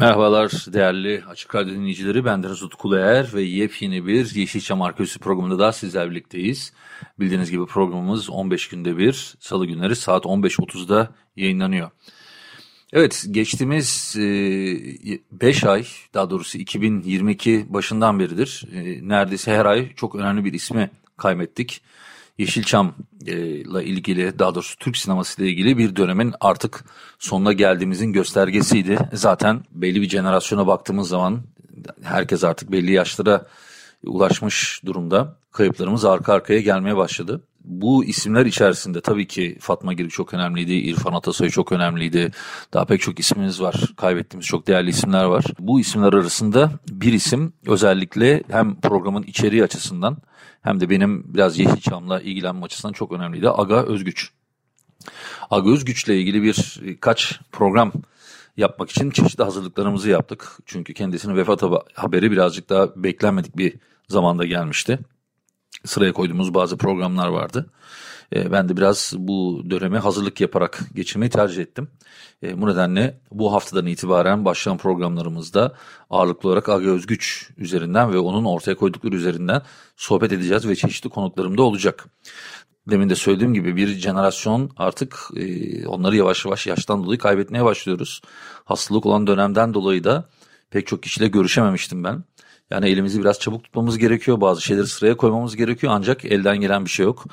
Merhabalar değerli Açık Radyo dinleyicileri. Ben Deniz Utku Eğer ve yepyeni bir Yeşilçam Arkeolojisi programında daha sizler birlikteyiz. Bildiğiniz gibi programımız 15 günde bir salı günleri saat 15.30'da yayınlanıyor. Evet geçtiğimiz 5 ay daha doğrusu 2022 başından beridir e, neredeyse her ay çok önemli bir ismi kaybettik. Yeşilçam ile ilgili daha doğrusu Türk sineması ile ilgili bir dönemin artık sonuna geldiğimizin göstergesiydi. Zaten belli bir jenerasyona baktığımız zaman herkes artık belli yaşlara ulaşmış durumda. Kayıplarımız arka arkaya gelmeye başladı. Bu isimler içerisinde tabii ki Fatma Girik çok önemliydi, İrfan Atasoy çok önemliydi. Daha pek çok ismimiz var, kaybettiğimiz çok değerli isimler var. Bu isimler arasında bir isim özellikle hem programın içeriği açısından hem de benim biraz Yeşilçam'la ilgilenme açısından çok önemliydi. Aga Özgüç. Aga Özgüç'le ilgili bir kaç program yapmak için çeşitli hazırlıklarımızı yaptık. Çünkü kendisinin vefat haberi birazcık daha beklenmedik bir zamanda gelmişti. Sıraya koyduğumuz bazı programlar vardı. E, ben de biraz bu döneme hazırlık yaparak geçirmeyi tercih ettim. E, bu nedenle bu haftadan itibaren başlayan programlarımızda ağırlıklı olarak Aga Özgüç üzerinden ve onun ortaya koydukları üzerinden sohbet edeceğiz ve çeşitli konuklarım da olacak. Demin de söylediğim gibi bir jenerasyon artık e, onları yavaş yavaş yaştan dolayı kaybetmeye başlıyoruz. Hastalık olan dönemden dolayı da pek çok kişiyle görüşememiştim ben. Yani elimizi biraz çabuk tutmamız gerekiyor. Bazı şeyleri sıraya koymamız gerekiyor. Ancak elden gelen bir şey yok.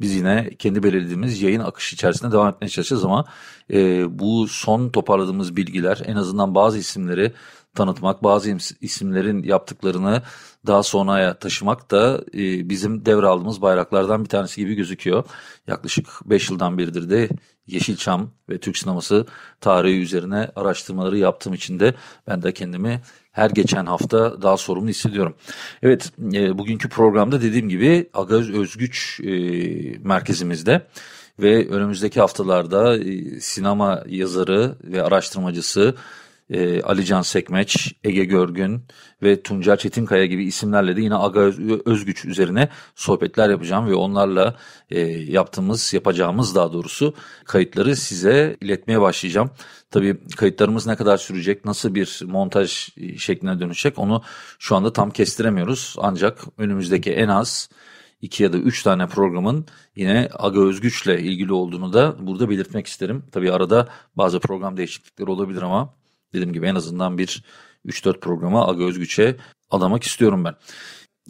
Biz yine kendi belirlediğimiz yayın akışı içerisinde devam etmeye çalışacağız ama e, bu son toparladığımız bilgiler en azından bazı isimleri tanıtmak, bazı isimlerin yaptıklarını daha sonraya taşımak da e, bizim devraldığımız bayraklardan bir tanesi gibi gözüküyor. Yaklaşık 5 yıldan beridir de Yeşilçam ve Türk sineması tarihi üzerine araştırmaları yaptığım için de ben de kendimi her geçen hafta daha sorumlu hissediyorum. Evet e, bugünkü programda dediğim gibi Agaz Özgüç e, merkezimizde ve önümüzdeki haftalarda e, sinema yazarı ve araştırmacısı e, Ali Can Sekmeç, Ege Görgün ve Tuncer Çetinkaya gibi isimlerle de yine Aga Özgüç üzerine sohbetler yapacağım ve onlarla e, yaptığımız, yapacağımız daha doğrusu kayıtları size iletmeye başlayacağım. Tabii kayıtlarımız ne kadar sürecek, nasıl bir montaj şekline dönüşecek onu şu anda tam kestiremiyoruz. Ancak önümüzdeki en az iki ya da üç tane programın yine Aga Özgüç'le ilgili olduğunu da burada belirtmek isterim. Tabii arada bazı program değişiklikleri olabilir ama dediğim gibi en azından bir 3-4 programa Aga Özgüç'e adamak istiyorum ben.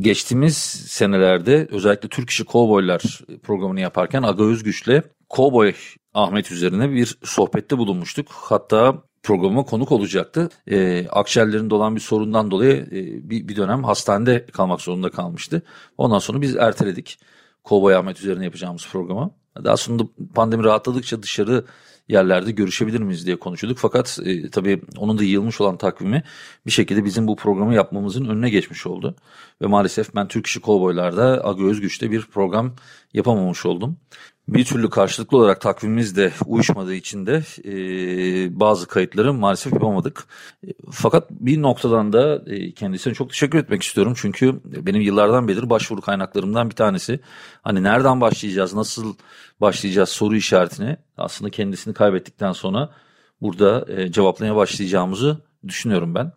Geçtiğimiz senelerde özellikle Türk İşi Kovboylar programını yaparken Aga Özgüç'le Kovboy Ahmet üzerine bir sohbette bulunmuştuk. Hatta programa konuk olacaktı. E, akciğerlerinde olan bir sorundan dolayı e, bir, bir dönem hastanede kalmak zorunda kalmıştı. Ondan sonra biz erteledik. Kovboy Ahmet üzerine yapacağımız programı. Daha sonra pandemi rahatladıkça dışarı yerlerde görüşebilir miyiz diye konuşuyorduk. Fakat e, tabii onun da yığılmış olan takvimi bir şekilde bizim bu programı yapmamızın önüne geçmiş oldu. Ve maalesef ben Türk İşi Kovboylar'da Agı Özgüç'te bir program yapamamış oldum bir türlü karşılıklı olarak takvimimiz de uyuşmadığı için de e, bazı kayıtları maalesef yapamadık. E, fakat bir noktadan da e, kendisine çok teşekkür etmek istiyorum. Çünkü benim yıllardan beridir başvuru kaynaklarımdan bir tanesi. Hani nereden başlayacağız, nasıl başlayacağız soru işaretini aslında kendisini kaybettikten sonra burada e, cevaplamaya başlayacağımızı düşünüyorum ben.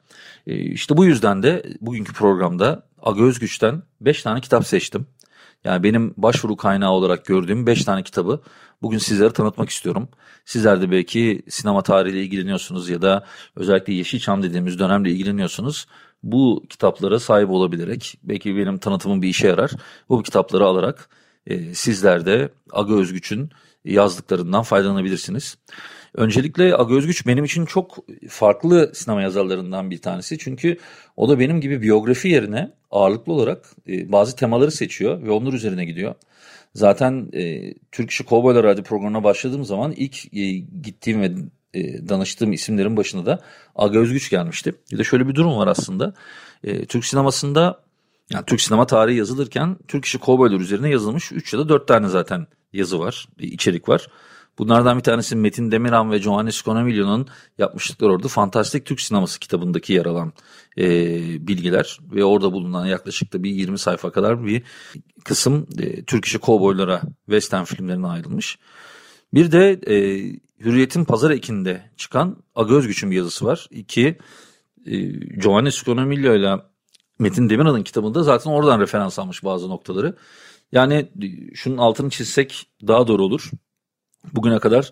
E, işte bu yüzden de bugünkü programda Aga Özgüç'ten 5 tane kitap seçtim. Yani benim başvuru kaynağı olarak gördüğüm 5 tane kitabı bugün sizlere tanıtmak istiyorum. Sizler de belki sinema tarihiyle ilgileniyorsunuz ya da özellikle Yeşilçam dediğimiz dönemle ilgileniyorsunuz. Bu kitaplara sahip olabilerek belki benim tanıtımım bir işe yarar. Bu kitapları alarak e, sizler de Aga Özgüç'ün yazdıklarından faydalanabilirsiniz. Öncelikle Aga Özgüç benim için çok farklı sinema yazarlarından bir tanesi. Çünkü o da benim gibi biyografi yerine ağırlıklı olarak e, bazı temaları seçiyor ve onlar üzerine gidiyor. Zaten e, Türk İşi Kovboylar Radyo programına başladığım zaman ilk e, gittiğim ve e, danıştığım isimlerin başında da Aga Özgüç gelmişti. Bir de şöyle bir durum var aslında. E, Türk sinemasında yani Türk sinema tarihi yazılırken Türk işi kovboylar üzerine yazılmış 3 ya da 4 tane zaten yazı var, içerik var. Bunlardan bir tanesi Metin Demiran ve Giovanni Sconomiglio'nun yapmışlıkları orada Fantastik Türk Sineması kitabındaki yer alan e, bilgiler ve orada bulunan yaklaşık da bir 20 sayfa kadar bir kısım e, Türk işi kovboylara western filmlerine ayrılmış. Bir de e, Hürriyet'in pazar ekinde çıkan Aga Özgüç'ün bir yazısı var. İki, e, Giovanni Sconomiglio ile Metin Demirhan'ın kitabında zaten oradan referans almış bazı noktaları. Yani e, şunun altını çizsek daha doğru olur. Bugüne kadar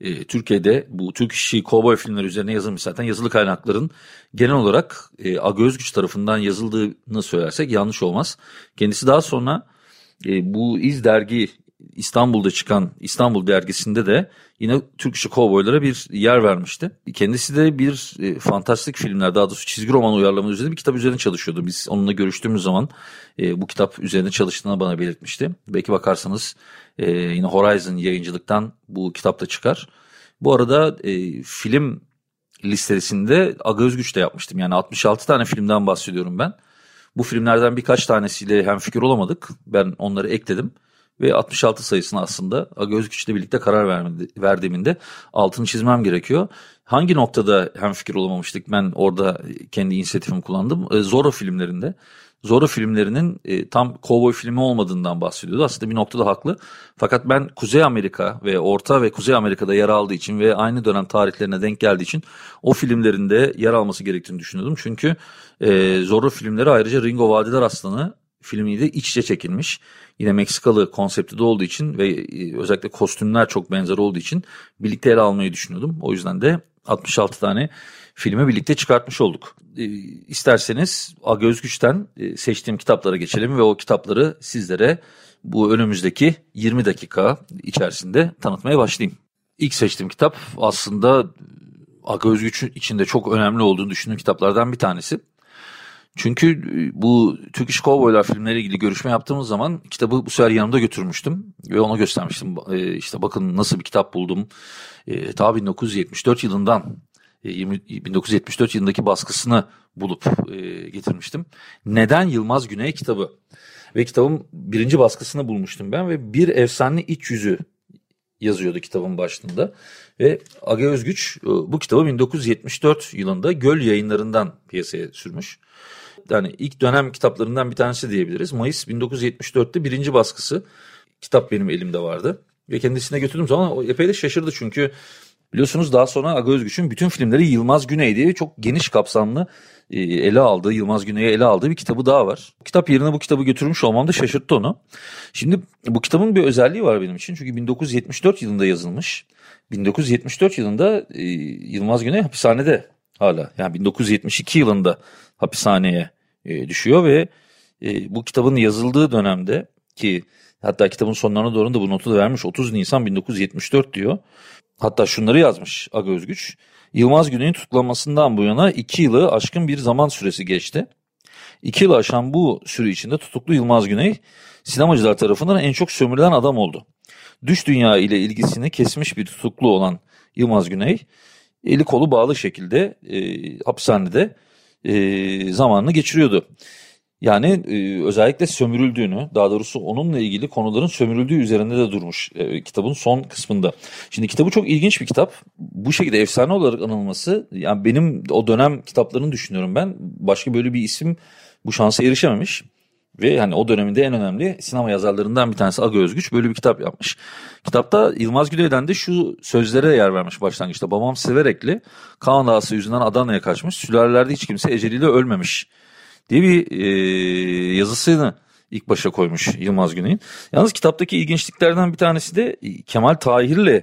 e, Türkiye'de bu Türk işi kovboy filmleri üzerine yazılmış zaten yazılı kaynakların genel olarak e, Aga Özgüç tarafından yazıldığını söylersek yanlış olmaz. Kendisi daha sonra e, bu İz dergi İstanbul'da çıkan İstanbul dergisinde de yine Türk işi kovboylara bir yer vermişti. Kendisi de bir e, fantastik filmler daha doğrusu çizgi roman uyarlama üzerine bir kitap üzerine çalışıyordu. Biz onunla görüştüğümüz zaman e, bu kitap üzerine çalıştığını bana belirtmişti. Belki bakarsanız e, yine Horizon yayıncılıktan bu kitap da çıkar. Bu arada e, film listesinde Aga Özgüç de yapmıştım. Yani 66 tane filmden bahsediyorum ben. Bu filmlerden birkaç tanesiyle hem fikir olamadık. Ben onları ekledim ve 66 sayısını aslında Aga Özgüç'le birlikte karar vermedi, verdiğimde altını çizmem gerekiyor. Hangi noktada hem fikir olamamıştık ben orada kendi inisiyatifimi kullandım. E, Zorro filmlerinde. Zorro filmlerinin e, tam kovboy filmi olmadığından bahsediyordu. Aslında bir noktada haklı. Fakat ben Kuzey Amerika ve Orta ve Kuzey Amerika'da yer aldığı için ve aynı dönem tarihlerine denk geldiği için o filmlerinde yer alması gerektiğini düşünüyordum. Çünkü e, Zorro filmleri ayrıca Ringo Vadiler Aslanı filmiyle iç içe çekilmiş. Yine Meksikalı konsepti de olduğu için ve e, özellikle kostümler çok benzer olduğu için birlikte ele almayı düşünüyordum. O yüzden de 66 tane filmi birlikte çıkartmış olduk. E, isterseniz Aga Özgüç'ten e, seçtiğim kitaplara geçelim ve o kitapları sizlere bu önümüzdeki 20 dakika içerisinde tanıtmaya başlayayım. İlk seçtiğim kitap aslında Aga Özgüç içinde çok önemli olduğunu düşündüğüm kitaplardan bir tanesi. Çünkü e, bu Türk İş Kovboylar filmleriyle ilgili görüşme yaptığımız zaman kitabı bu sefer yanımda götürmüştüm ve ona göstermiştim. E, işte bakın nasıl bir kitap buldum. E, ta 1974 yılından e, 20, 1974 yılındaki baskısını bulup e, getirmiştim. Neden Yılmaz Güney kitabı? Ve kitabın birinci baskısını bulmuştum ben ve bir efsane iç yüzü yazıyordu kitabın başlığında. Ve Aga Özgüç e, bu kitabı 1974 yılında Göl yayınlarından piyasaya sürmüş yani ilk dönem kitaplarından bir tanesi diyebiliriz. Mayıs 1974'te birinci baskısı kitap benim elimde vardı. Ve kendisine götürdüğüm zaman o epey de şaşırdı çünkü biliyorsunuz daha sonra Aga Özgüç'ün bütün filmleri Yılmaz Güney diye çok geniş kapsamlı e, ele aldığı, Yılmaz Güney'e ele aldığı bir kitabı daha var. Kitap yerine bu kitabı götürmüş olmam da şaşırttı onu. Şimdi bu kitabın bir özelliği var benim için çünkü 1974 yılında yazılmış. 1974 yılında e, Yılmaz Güney hapishanede hala yani 1972 yılında hapishaneye e, düşüyor ve e, bu kitabın yazıldığı dönemde ki hatta kitabın sonlarına doğru da bu notu da vermiş 30 Nisan 1974 diyor. Hatta şunları yazmış Aga Özgüç. Yılmaz Güney'in tutuklanmasından bu yana 2 yılı aşkın bir zaman süresi geçti. 2 yıl aşan bu süre içinde tutuklu Yılmaz Güney sinemacılar tarafından en çok sömürülen adam oldu. Düş dünya ile ilgisini kesmiş bir tutuklu olan Yılmaz Güney eli kolu bağlı şekilde e, hapishanede e, zamanını geçiriyordu. Yani e, özellikle sömürüldüğünü, daha doğrusu onunla ilgili konuların sömürüldüğü üzerinde de durmuş e, kitabın son kısmında. Şimdi kitabı çok ilginç bir kitap. Bu şekilde efsane olarak anılması, yani benim o dönem kitaplarını düşünüyorum ben. Başka böyle bir isim bu şansa erişememiş. Ve hani o döneminde en önemli sinema yazarlarından bir tanesi Aga Özgüç böyle bir kitap yapmış. Kitapta Yılmaz Güney'den de şu sözlere yer vermiş başlangıçta. Babam Severekli Kaan Dağısı yüzünden Adana'ya kaçmış. Sülalelerde hiç kimse eceliyle ölmemiş diye bir e, yazısını ilk başa koymuş Yılmaz Güney'in. Yalnız kitaptaki ilginçliklerden bir tanesi de Kemal Tahir'le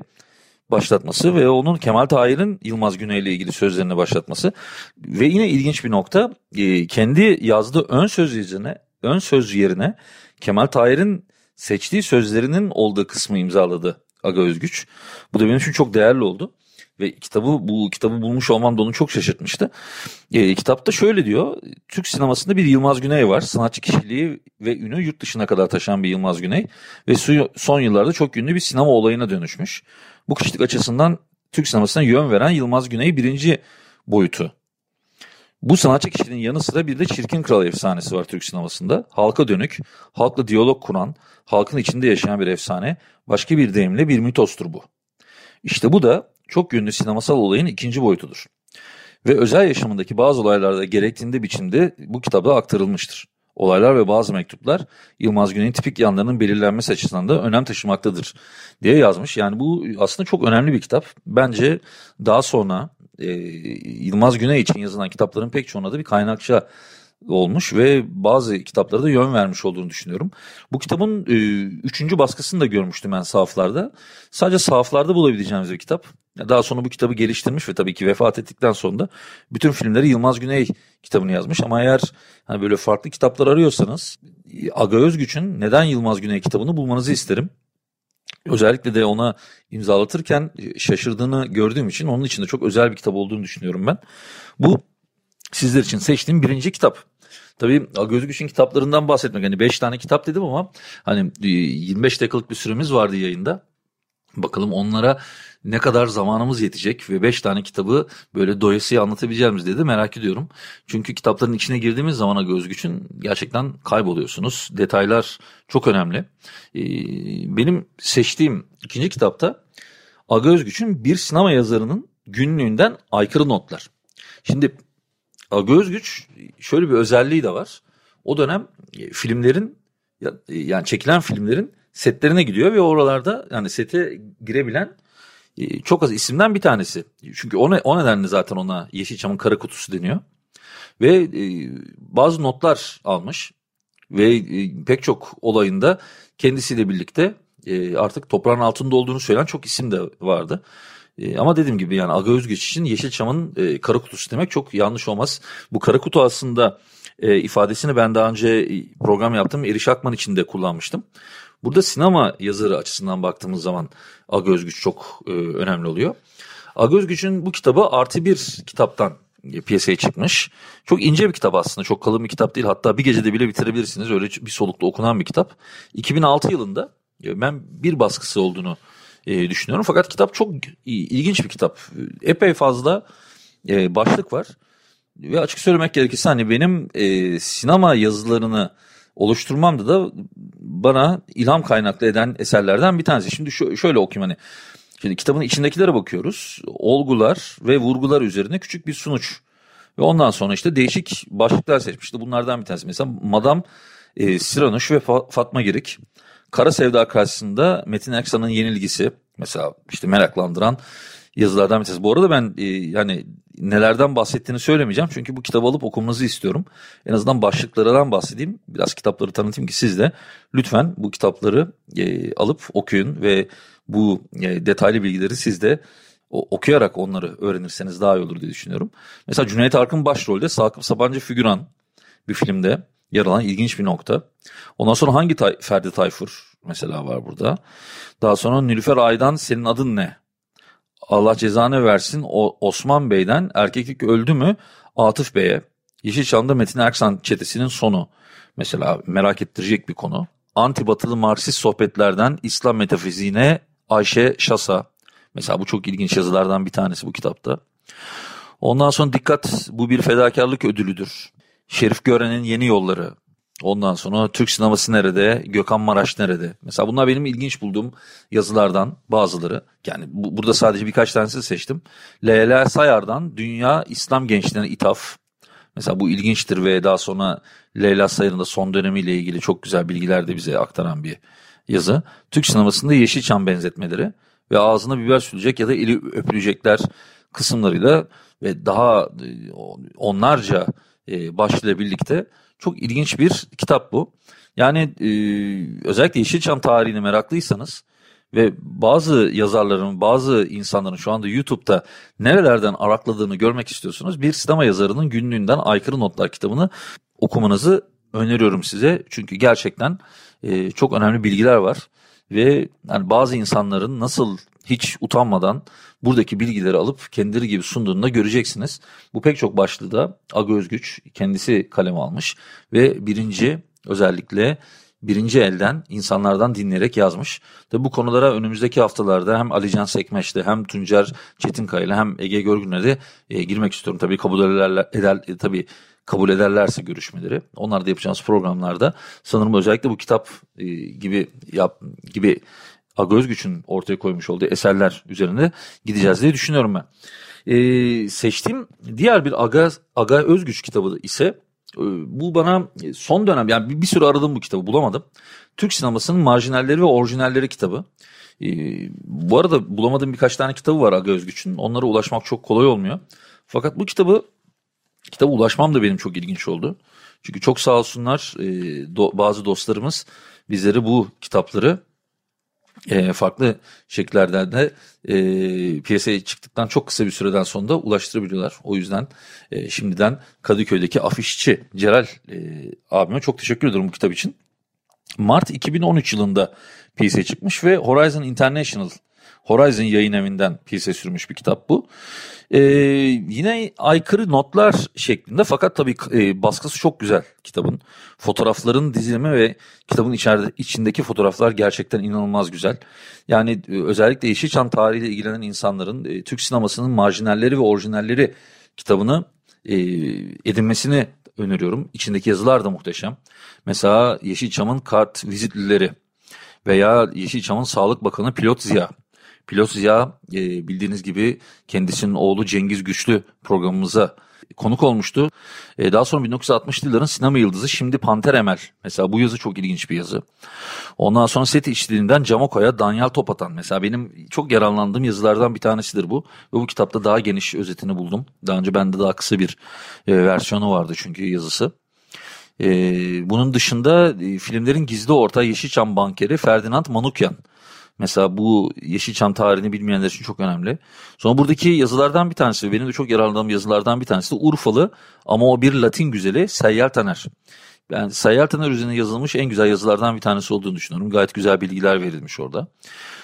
başlatması ve onun Kemal Tahir'in Yılmaz Güney ile ilgili sözlerini başlatması. Ve yine ilginç bir nokta e, kendi yazdığı ön söz yerine, ön söz yerine Kemal Tahir'in seçtiği sözlerinin olduğu kısmı imzaladı Aga Özgüç. Bu da benim için çok değerli oldu. ve kitabı bu kitabı bulmuş olmam da onu çok şaşırtmıştı. E, kitapta şöyle diyor. Türk sinemasında bir Yılmaz Güney var. Sanatçı kişiliği ve ünü yurt dışına kadar taşıyan bir Yılmaz Güney ve son yıllarda çok ünlü bir sinema olayına dönüşmüş. Bu kişilik açısından Türk sinemasına yön veren Yılmaz Güney birinci boyutu. Bu sanatçı kişiliğinin yanı sıra bir de Çirkin Kral efsanesi var Türk sinemasında. Halka dönük, halkla diyalog kuran, halkın içinde yaşayan bir efsane, başka bir deyimle bir mitostur bu. İşte bu da çok yönlü sinemasal olayın ikinci boyutudur. Ve özel yaşamındaki bazı olaylarda gerektiğinde biçimde bu kitapta aktarılmıştır. Olaylar ve bazı mektuplar Yılmaz Güney'in tipik yanlarının belirlenmesi açısından da önem taşımaktadır diye yazmış. Yani bu aslında çok önemli bir kitap. Bence daha sonra e, Yılmaz Güney için yazılan kitapların pek çoğuna da bir kaynakça olmuş ve bazı kitaplara da yön vermiş olduğunu düşünüyorum. Bu kitabın e, üçüncü baskısını da görmüştüm ben sahaflarda. Sadece sahaflarda bulabileceğimiz bir kitap. Daha sonra bu kitabı geliştirmiş ve tabii ki vefat ettikten sonra da bütün filmleri Yılmaz Güney kitabını yazmış. Ama eğer hani böyle farklı kitaplar arıyorsanız Aga Özgüç'ün Neden Yılmaz Güney kitabını bulmanızı isterim. Özellikle de ona imzalatırken şaşırdığını gördüğüm için onun için de çok özel bir kitap olduğunu düşünüyorum ben. Bu sizler için seçtiğim birinci kitap. Tabii Gözgüç'ün kitaplarından bahsetmek. Hani 5 tane kitap dedim ama hani 25 dakikalık bir süremiz vardı yayında. Bakalım onlara ne kadar zamanımız yetecek ve 5 tane kitabı böyle doyasıya anlatabileceğimiz dedi merak ediyorum. Çünkü kitapların içine girdiğimiz zaman Gözgüç'ün gerçekten kayboluyorsunuz. Detaylar çok önemli. Ee, benim seçtiğim ikinci kitapta Aga Özgüç'ün bir sinema yazarının günlüğünden aykırı notlar. Şimdi Aga Özgüç şöyle bir özelliği de var. O dönem e, filmlerin yani çekilen filmlerin setlerine gidiyor ve oralarda yani sete girebilen e, çok az isimden bir tanesi. Çünkü o, ne, o nedenle zaten ona Yeşilçam'ın kara kutusu deniyor. Ve e, bazı notlar almış ve e, pek çok olayında kendisiyle birlikte e, artık toprağın altında olduğunu söyleyen çok isim de vardı. E, ama dediğim gibi yani Aga Özgeç için Yeşilçam'ın e, kara kutusu demek çok yanlış olmaz. Bu kara kutu aslında e, ifadesini ben daha önce program yaptım. Eriş Akman için de kullanmıştım. Burada sinema yazarı açısından baktığımız zaman Aga Özgüç çok e, önemli oluyor. Aga Özgüç'ün bu kitabı artı bir kitaptan piyasaya çıkmış. Çok ince bir kitap aslında. Çok kalın bir kitap değil. Hatta bir gecede bile bitirebilirsiniz. Öyle bir solukta okunan bir kitap. 2006 yılında e, ben bir baskısı olduğunu e, düşünüyorum. Fakat kitap çok ilginç bir kitap. Epey fazla e, başlık var. Ve açık söylemek gerekirse hani benim e, sinema yazılarını oluşturmamda da bana ilham kaynaklı eden eserlerden bir tanesi. Şimdi şöyle okuyayım hani. Şimdi kitabın içindekilere bakıyoruz. Olgular ve vurgular üzerine küçük bir sunuç. Ve ondan sonra işte değişik başlıklar seçmişti. Bunlardan bir tanesi. Mesela Madam e, Siranuş ve Fatma Girik. Kara Sevda karşısında Metin Erksan'ın yenilgisi. Mesela işte meraklandıran yazılardan bir tanesi. Bu arada ben e, yani nelerden bahsettiğini söylemeyeceğim. Çünkü bu kitabı alıp okumanızı istiyorum. En azından başlıklarından bahsedeyim. Biraz kitapları tanıtayım ki siz de lütfen bu kitapları e, alıp okuyun ve bu e, detaylı bilgileri siz de o, okuyarak onları öğrenirseniz daha iyi olur diye düşünüyorum. Mesela Cüneyt Arkın başrolde Sakıp Sabancı figüran bir filmde yer alan ilginç bir nokta. Ondan sonra hangi tay Ferdi Tayfur mesela var burada. Daha sonra Nilüfer Aydan senin adın ne? Allah cezanı versin o Osman Bey'den erkeklik öldü mü Atıf Bey'e. Yeşilçam'da Metin Erksan çetesinin sonu mesela merak ettirecek bir konu. Antibatılı Marksist sohbetlerden İslam metafiziğine Ayşe Şasa. Mesela bu çok ilginç yazılardan bir tanesi bu kitapta. Ondan sonra dikkat bu bir fedakarlık ödülüdür. Şerif Gören'in Yeni Yolları Ondan sonra Türk sineması nerede, Gökhan Maraş nerede? Mesela bunlar benim ilginç bulduğum yazılardan bazıları. Yani bu, burada sadece birkaç tanesini seçtim. Leyla Sayar'dan Dünya İslam Gençliğine İthaf. Mesela bu ilginçtir ve daha sonra Leyla Sayar'ın da son dönemiyle ilgili çok güzel bilgiler de bize aktaran bir yazı. Türk sinemasında Yeşilçam benzetmeleri ve ağzına biber sürülecek ya da eli öpülecekler kısımlarıyla ve daha e, onlarca e, başlığıyla birlikte çok ilginç bir kitap bu. Yani e, özellikle Yeşilçam tarihine meraklıysanız ve bazı yazarların, bazı insanların şu anda YouTube'da nerelerden arakladığını görmek istiyorsunuz. Bir sinema yazarının günlüğünden Aykırı Notlar kitabını okumanızı öneriyorum size. Çünkü gerçekten e, çok önemli bilgiler var ve yani bazı insanların nasıl hiç utanmadan buradaki bilgileri alıp kendileri gibi sunduğunda göreceksiniz. Bu pek çok başlığı da Aga Özgüç kendisi kaleme almış ve birinci özellikle birinci elden insanlardan dinleyerek yazmış. Tabi bu konulara önümüzdeki haftalarda hem Alican Sekmeş'te hem Tuncer Çetinkaya hem Ege Görgün'le de e, girmek istiyorum. Tabii kabul ederler, eder, e, tabii kabul ederlerse görüşmeleri. Onlar da yapacağımız programlarda sanırım özellikle bu kitap e, gibi yap, gibi Aga Özgüç'ün ortaya koymuş olduğu eserler üzerinde gideceğiz diye düşünüyorum ben. E, seçtiğim diğer bir Aga, Aga Özgüç kitabı ise ee, bu bana son dönem yani bir, süre aradım bu kitabı bulamadım. Türk sinemasının marjinalleri ve orijinalleri kitabı. Ee, bu arada bulamadığım birkaç tane kitabı var Aga Özgüç'ün. Onlara ulaşmak çok kolay olmuyor. Fakat bu kitabı kitaba ulaşmam da benim çok ilginç oldu. Çünkü çok sağ olsunlar e, bazı dostlarımız bizleri bu kitapları e, farklı şekillerden de e, piyasaya çıktıktan çok kısa bir süreden sonra da ulaştırabiliyorlar. O yüzden e, şimdiden Kadıköy'deki afişçi Celal e, abime çok teşekkür ederim bu kitap için. Mart 2013 yılında piyasaya çıkmış ve Horizon International Horizon yayın evinden piyasaya sürmüş bir kitap bu. Ee, yine aykırı notlar şeklinde fakat tabii e, baskısı çok güzel kitabın. Fotoğrafların dizilimi ve kitabın içeride, içindeki fotoğraflar gerçekten inanılmaz güzel. Yani e, özellikle Yeşilçam tarihiyle ilgilenen insanların e, Türk sinemasının marjinalleri ve orijinalleri kitabını e, edinmesini öneriyorum. İçindeki yazılar da muhteşem. Mesela Yeşilçam'ın kart vizitlileri veya Yeşilçam'ın Sağlık Bakanı Pilot Ziya Pilot Ziya e, bildiğiniz gibi kendisinin oğlu Cengiz Güçlü programımıza konuk olmuştu. E, daha sonra 1960'lı yılların sinema yıldızı şimdi Panter Emel. Mesela bu yazı çok ilginç bir yazı. Ondan sonra set işçiliğinden Camoko'ya Daniel Topatan. Mesela benim çok yararlandığım yazılardan bir tanesidir bu. Ve bu kitapta daha geniş özetini buldum. Daha önce bende daha kısa bir e, versiyonu vardı çünkü yazısı. Ee, bunun dışında e, filmlerin gizli ortağı Yeşilçam bankeri Ferdinand Manukyan Mesela bu Yeşilçam tarihini bilmeyenler için çok önemli. Sonra buradaki yazılardan bir tanesi, benim de çok yararlandığım yazılardan bir tanesi de Urfalı ama o bir Latin güzeli Seyyal Taner. Ben Seyyal Taner üzerine yazılmış en güzel yazılardan bir tanesi olduğunu düşünüyorum. Gayet güzel bilgiler verilmiş orada.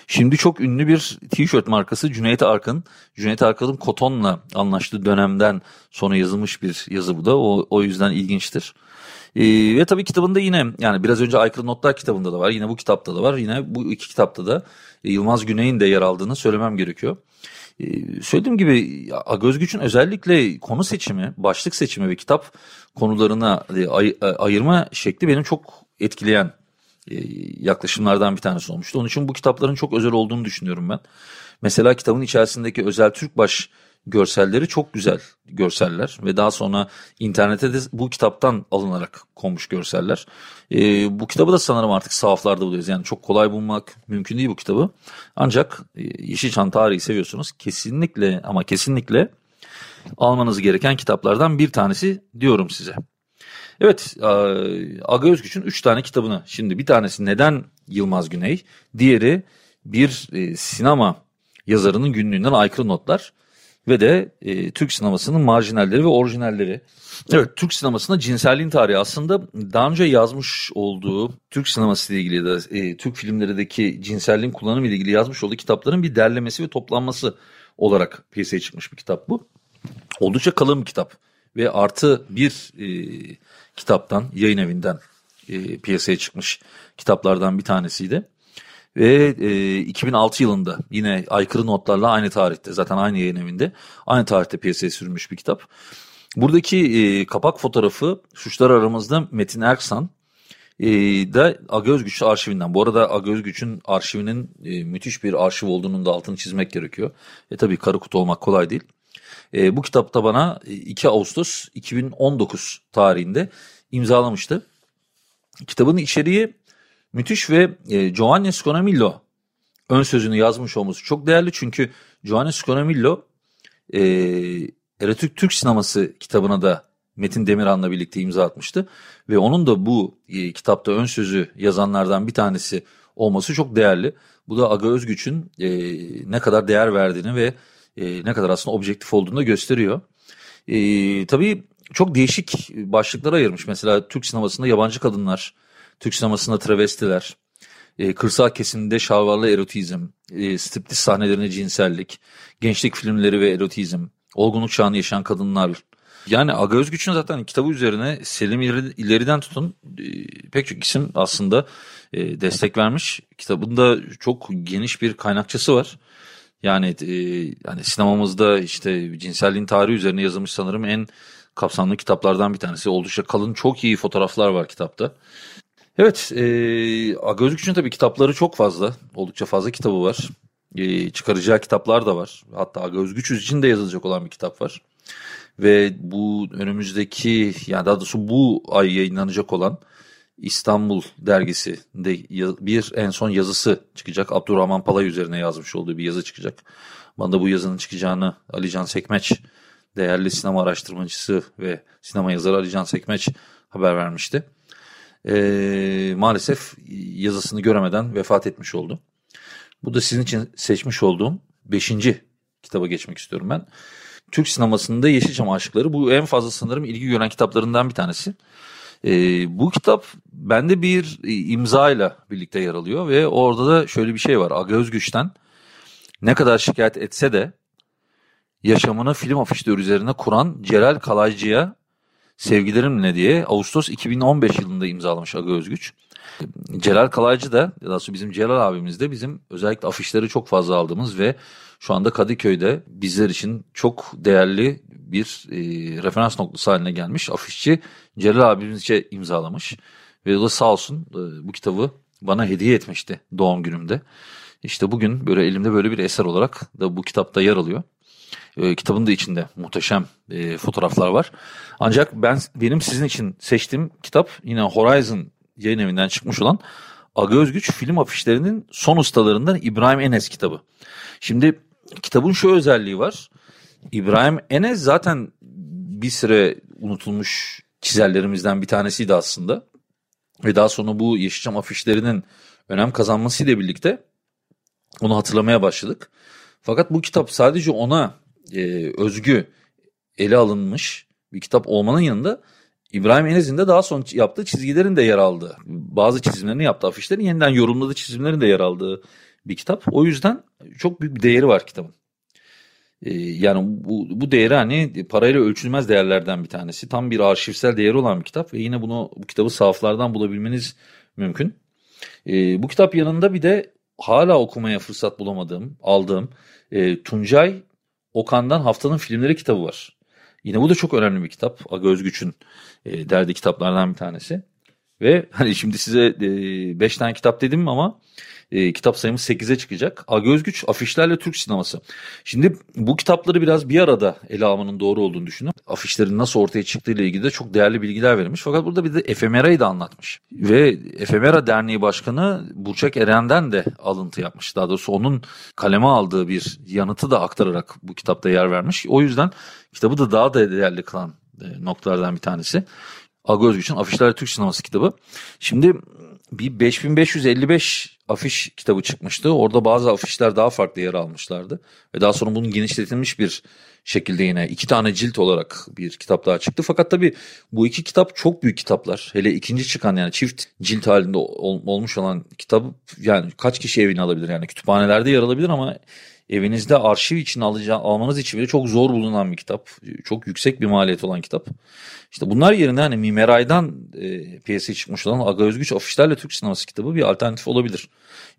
Şimdi çok ünlü bir tişört markası Cüneyt Arkın. Cüneyt Arkın'ın Koton'la anlaştığı dönemden sonra yazılmış bir yazı bu da. O, o yüzden ilginçtir. E, ve tabii kitabında yine yani biraz önce Aykırı Notlar kitabında da var. Yine bu kitapta da var. Yine bu iki kitapta da e, Yılmaz Güney'in de yer aldığını söylemem gerekiyor. E, söylediğim gibi Agözgüç'ün özellikle konu seçimi, başlık seçimi ve kitap konularına e, ay, e, ayırma şekli benim çok etkileyen e, yaklaşımlardan bir tanesi olmuştu. Onun için bu kitapların çok özel olduğunu düşünüyorum ben. Mesela kitabın içerisindeki özel Türkbaş görselleri çok güzel görseller ve daha sonra internete de bu kitaptan alınarak konmuş görseller. E, bu kitabı da sanırım artık sahaflarda buluyoruz. Yani çok kolay bulmak mümkün değil bu kitabı. Ancak e, Yeşilçam tarihi seviyorsunuz. Kesinlikle ama kesinlikle almanız gereken kitaplardan bir tanesi diyorum size. Evet, Aga Özgüç'ün üç tane kitabını. Şimdi bir tanesi Neden Yılmaz Güney, diğeri bir e, sinema yazarının günlüğünden aykırı notlar ve de e, Türk sinemasının marjinalleri ve orijinalleri. Evet Türk sinemasında cinselliğin tarihi aslında daha önce yazmış olduğu Türk sineması ile ilgili de e, Türk filmlerindeki cinselliğin kullanımı ile ilgili yazmış olduğu kitapların bir derlemesi ve toplanması olarak piyasaya çıkmış bir kitap bu. Oldukça kalın bir kitap ve artı bir e, kitaptan yayın evinden e, piyasaya çıkmış kitaplardan bir tanesiydi. Ve e, 2006 yılında yine aykırı notlarla aynı tarihte zaten aynı yayın evinde aynı tarihte piyasaya sürülmüş bir kitap. Buradaki e, kapak fotoğrafı Suçlar Aramızda Metin Erksan e, da Aga Özgüç arşivinden. Bu arada Aga Özgüç'ün arşivinin e, müthiş bir arşiv olduğunun da altını çizmek gerekiyor. E tabii karı kutu olmak kolay değil. E, bu kitapta bana 2 Ağustos 2019 tarihinde imzalamıştı. Kitabın içeriği müthiş ve e, Giovanni Sconamillo ön sözünü yazmış olması çok değerli. Çünkü Giovanni Sconamillo e, Eratürk Türk Sineması kitabına da Metin Demirhan'la birlikte imza atmıştı. Ve onun da bu e, kitapta ön sözü yazanlardan bir tanesi olması çok değerli. Bu da Aga Özgüç'ün e, ne kadar değer verdiğini ve e, ne kadar aslında objektif olduğunu da gösteriyor. E, tabii çok değişik başlıklara ayırmış. Mesela Türk sinemasında yabancı kadınlar, Türk sinemasında travestiler, e, kırsal kesimde şalvarlı erotizm, e, striptiz sahnelerine cinsellik, gençlik filmleri ve erotizm, olgunluk çağını yaşayan kadınlar. Yani Aga Özgüç'ün zaten kitabı üzerine Selim İleri'den tutun e, pek çok isim aslında e, destek vermiş. Kitabında çok geniş bir kaynakçası var. Yani e, yani sinemamızda işte cinselliğin tarihi üzerine yazılmış sanırım en kapsamlı kitaplardan bir tanesi. Oldukça kalın çok iyi fotoğraflar var kitapta. Evet, e, Aga Özgüç'ün tabii kitapları çok fazla. Oldukça fazla kitabı var. E, çıkaracağı kitaplar da var. Hatta Aga Özgüç için de yazılacak olan bir kitap var. Ve bu önümüzdeki yani daha doğrusu bu ay yayınlanacak olan İstanbul dergisi de bir en son yazısı çıkacak. Abdurrahman Palay üzerine yazmış olduğu bir yazı çıkacak. Bana da bu yazının çıkacağını Alican Sekmeç değerli sinema araştırmacısı ve sinema yazarı Alican Sekmeç haber vermişti. Ee, maalesef yazısını göremeden vefat etmiş oldu. Bu da sizin için seçmiş olduğum beşinci kitaba geçmek istiyorum ben. Türk sinemasında Yeşilçam Aşıkları bu en fazla sanırım ilgi gören kitaplarından bir tanesi. E, bu kitap bende bir imzayla birlikte yer alıyor ve orada da şöyle bir şey var. Aga Özgüç'ten ne kadar şikayet etse de yaşamını film afişleri üzerine kuran Celal Kalaycı'ya sevgilerimle diye Ağustos 2015 yılında imzalamış Aga Özgüç. Celal Kalaycı da daha sonra bizim Celal abimiz de bizim özellikle afişleri çok fazla aldığımız ve şu anda Kadıköy'de bizler için çok değerli bir e, referans noktası haline gelmiş. Afişçi Celal abimizce imzalamış. Ve o da sağ olsun e, bu kitabı bana hediye etmişti doğum günümde. İşte bugün böyle elimde böyle bir eser olarak da bu kitapta yer alıyor. E, kitabın da içinde muhteşem e, fotoğraflar var. Ancak ben benim sizin için seçtiğim kitap yine Horizon yayın evinden çıkmış olan Aga Özgüç film afişlerinin son ustalarından İbrahim Enes kitabı. Şimdi kitabın şu özelliği var. İbrahim Enes zaten bir süre unutulmuş çizerlerimizden bir tanesiydi aslında. Ve daha sonra bu Yeşilçam afişlerinin önem kazanmasıyla birlikte onu hatırlamaya başladık. Fakat bu kitap sadece ona e, özgü ele alınmış bir kitap olmanın yanında İbrahim Enez'in de daha son yaptığı çizgilerin de yer aldığı, bazı çizimlerini yaptığı afişlerin yeniden yorumladığı çizimlerin de yer aldığı bir kitap. O yüzden çok büyük bir değeri var kitabın. Ee, yani bu, bu değeri hani parayla ölçülmez değerlerden bir tanesi. Tam bir arşivsel değeri olan bir kitap ve yine bunu bu kitabı sahaflardan bulabilmeniz mümkün. Ee, bu kitap yanında bir de hala okumaya fırsat bulamadığım, aldığım e, Tuncay Okan'dan Haftanın Filmleri kitabı var. Yine bu da çok önemli bir kitap. Aga Özgüç'ün e, derdi kitaplardan bir tanesi. Ve hani şimdi size 5 e, tane kitap dedim ama e, kitap sayımız 8'e çıkacak. Aga Özgüç Afişlerle Türk Sineması. Şimdi bu kitapları biraz bir arada ele almanın doğru olduğunu düşünüyorum. Afişlerin nasıl ortaya çıktığı ile ilgili de çok değerli bilgiler verilmiş. Fakat burada bir de Efemera'yı da anlatmış. Ve Efemera Derneği Başkanı Burçak Eren'den de alıntı yapmış. Daha doğrusu onun kaleme aldığı bir yanıtı da aktararak bu kitapta yer vermiş. O yüzden kitabı da daha da değerli kılan e, noktalardan bir tanesi. Aga Özgüç'ün Afişler Türk Sineması kitabı. Şimdi bir 5555 afiş kitabı çıkmıştı. Orada bazı afişler daha farklı yer almışlardı. Ve daha sonra bunun genişletilmiş bir şekilde yine iki tane cilt olarak bir kitap daha çıktı. Fakat tabii bu iki kitap çok büyük kitaplar. Hele ikinci çıkan yani çift cilt halinde ol, olmuş olan kitap yani kaç kişi evine alabilir? Yani kütüphanelerde yer alabilir ama evinizde arşiv için alacağı, almanız için bile çok zor bulunan bir kitap. Çok yüksek bir maliyet olan kitap. İşte bunlar yerine hani Mimeray'dan e, piyasaya çıkmış olan Aga Özgüç Afişlerle Türk Sineması kitabı bir alternatif olabilir.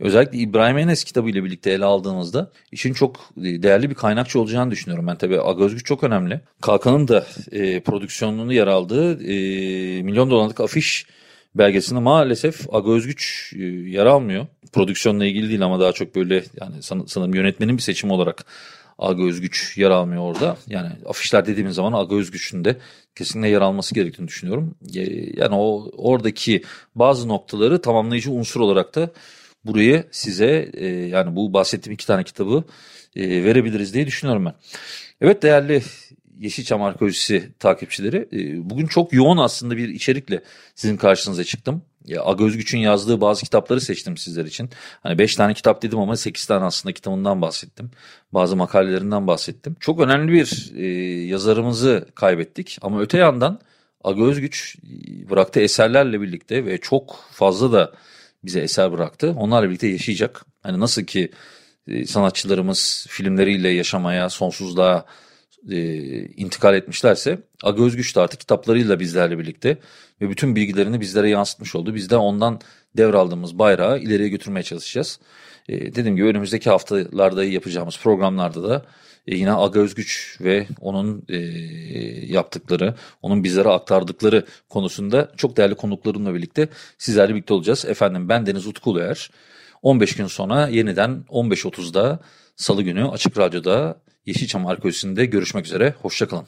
Özellikle İbrahim Enes kitabı ile birlikte ele aldığınızda için çok değerli bir kaynakçı olacağını düşünüyorum. Ben tabii Aga Özgüç çok önemli. Kalkan'ın da e, prodüksiyonunu yer aldığı e, milyon dolarlık afiş belgesinde maalesef Aga Özgüç e, yer almıyor. Prodüksiyonla ilgili değil ama daha çok böyle yani san, sanırım yönetmenin bir seçimi olarak Aga Özgüç yer almıyor orada. Yani afişler dediğimiz zaman Aga Özgüç'ün de kesinlikle yer alması gerektiğini düşünüyorum. E, yani o oradaki bazı noktaları tamamlayıcı unsur olarak da burayı size e, yani bu bahsettiğim iki tane kitabı verebiliriz diye düşünüyorum ben. Evet değerli Yeşilçam Arkeolojisi takipçileri. E, bugün çok yoğun aslında bir içerikle sizin karşınıza çıktım. Ya, Aga Özgüç'ün yazdığı bazı kitapları seçtim sizler için. Hani 5 tane kitap dedim ama 8 tane aslında kitabından bahsettim. Bazı makalelerinden bahsettim. Çok önemli bir e, yazarımızı kaybettik. Ama öte yandan Aga Özgüç bıraktığı eserlerle birlikte ve çok fazla da bize eser bıraktı. Onlarla birlikte yaşayacak. Hani nasıl ki e, sanatçılarımız filmleriyle yaşamaya, sonsuzluğa e, intikal etmişlerse Aga Özgüç de artık kitaplarıyla bizlerle birlikte ve bütün bilgilerini bizlere yansıtmış oldu. Biz de ondan devraldığımız bayrağı ileriye götürmeye çalışacağız. E, dediğim gibi önümüzdeki haftalarda yapacağımız programlarda da e, yine Aga Özgüç ve onun e, yaptıkları, onun bizlere aktardıkları konusunda çok değerli konuklarımla birlikte sizlerle birlikte olacağız. Efendim ben Deniz Utkuluer. 15 gün sonra yeniden 15.30'da Salı günü Açık Radyo'da Yeşilçam Arkeolojisi'nde görüşmek üzere. Hoşçakalın.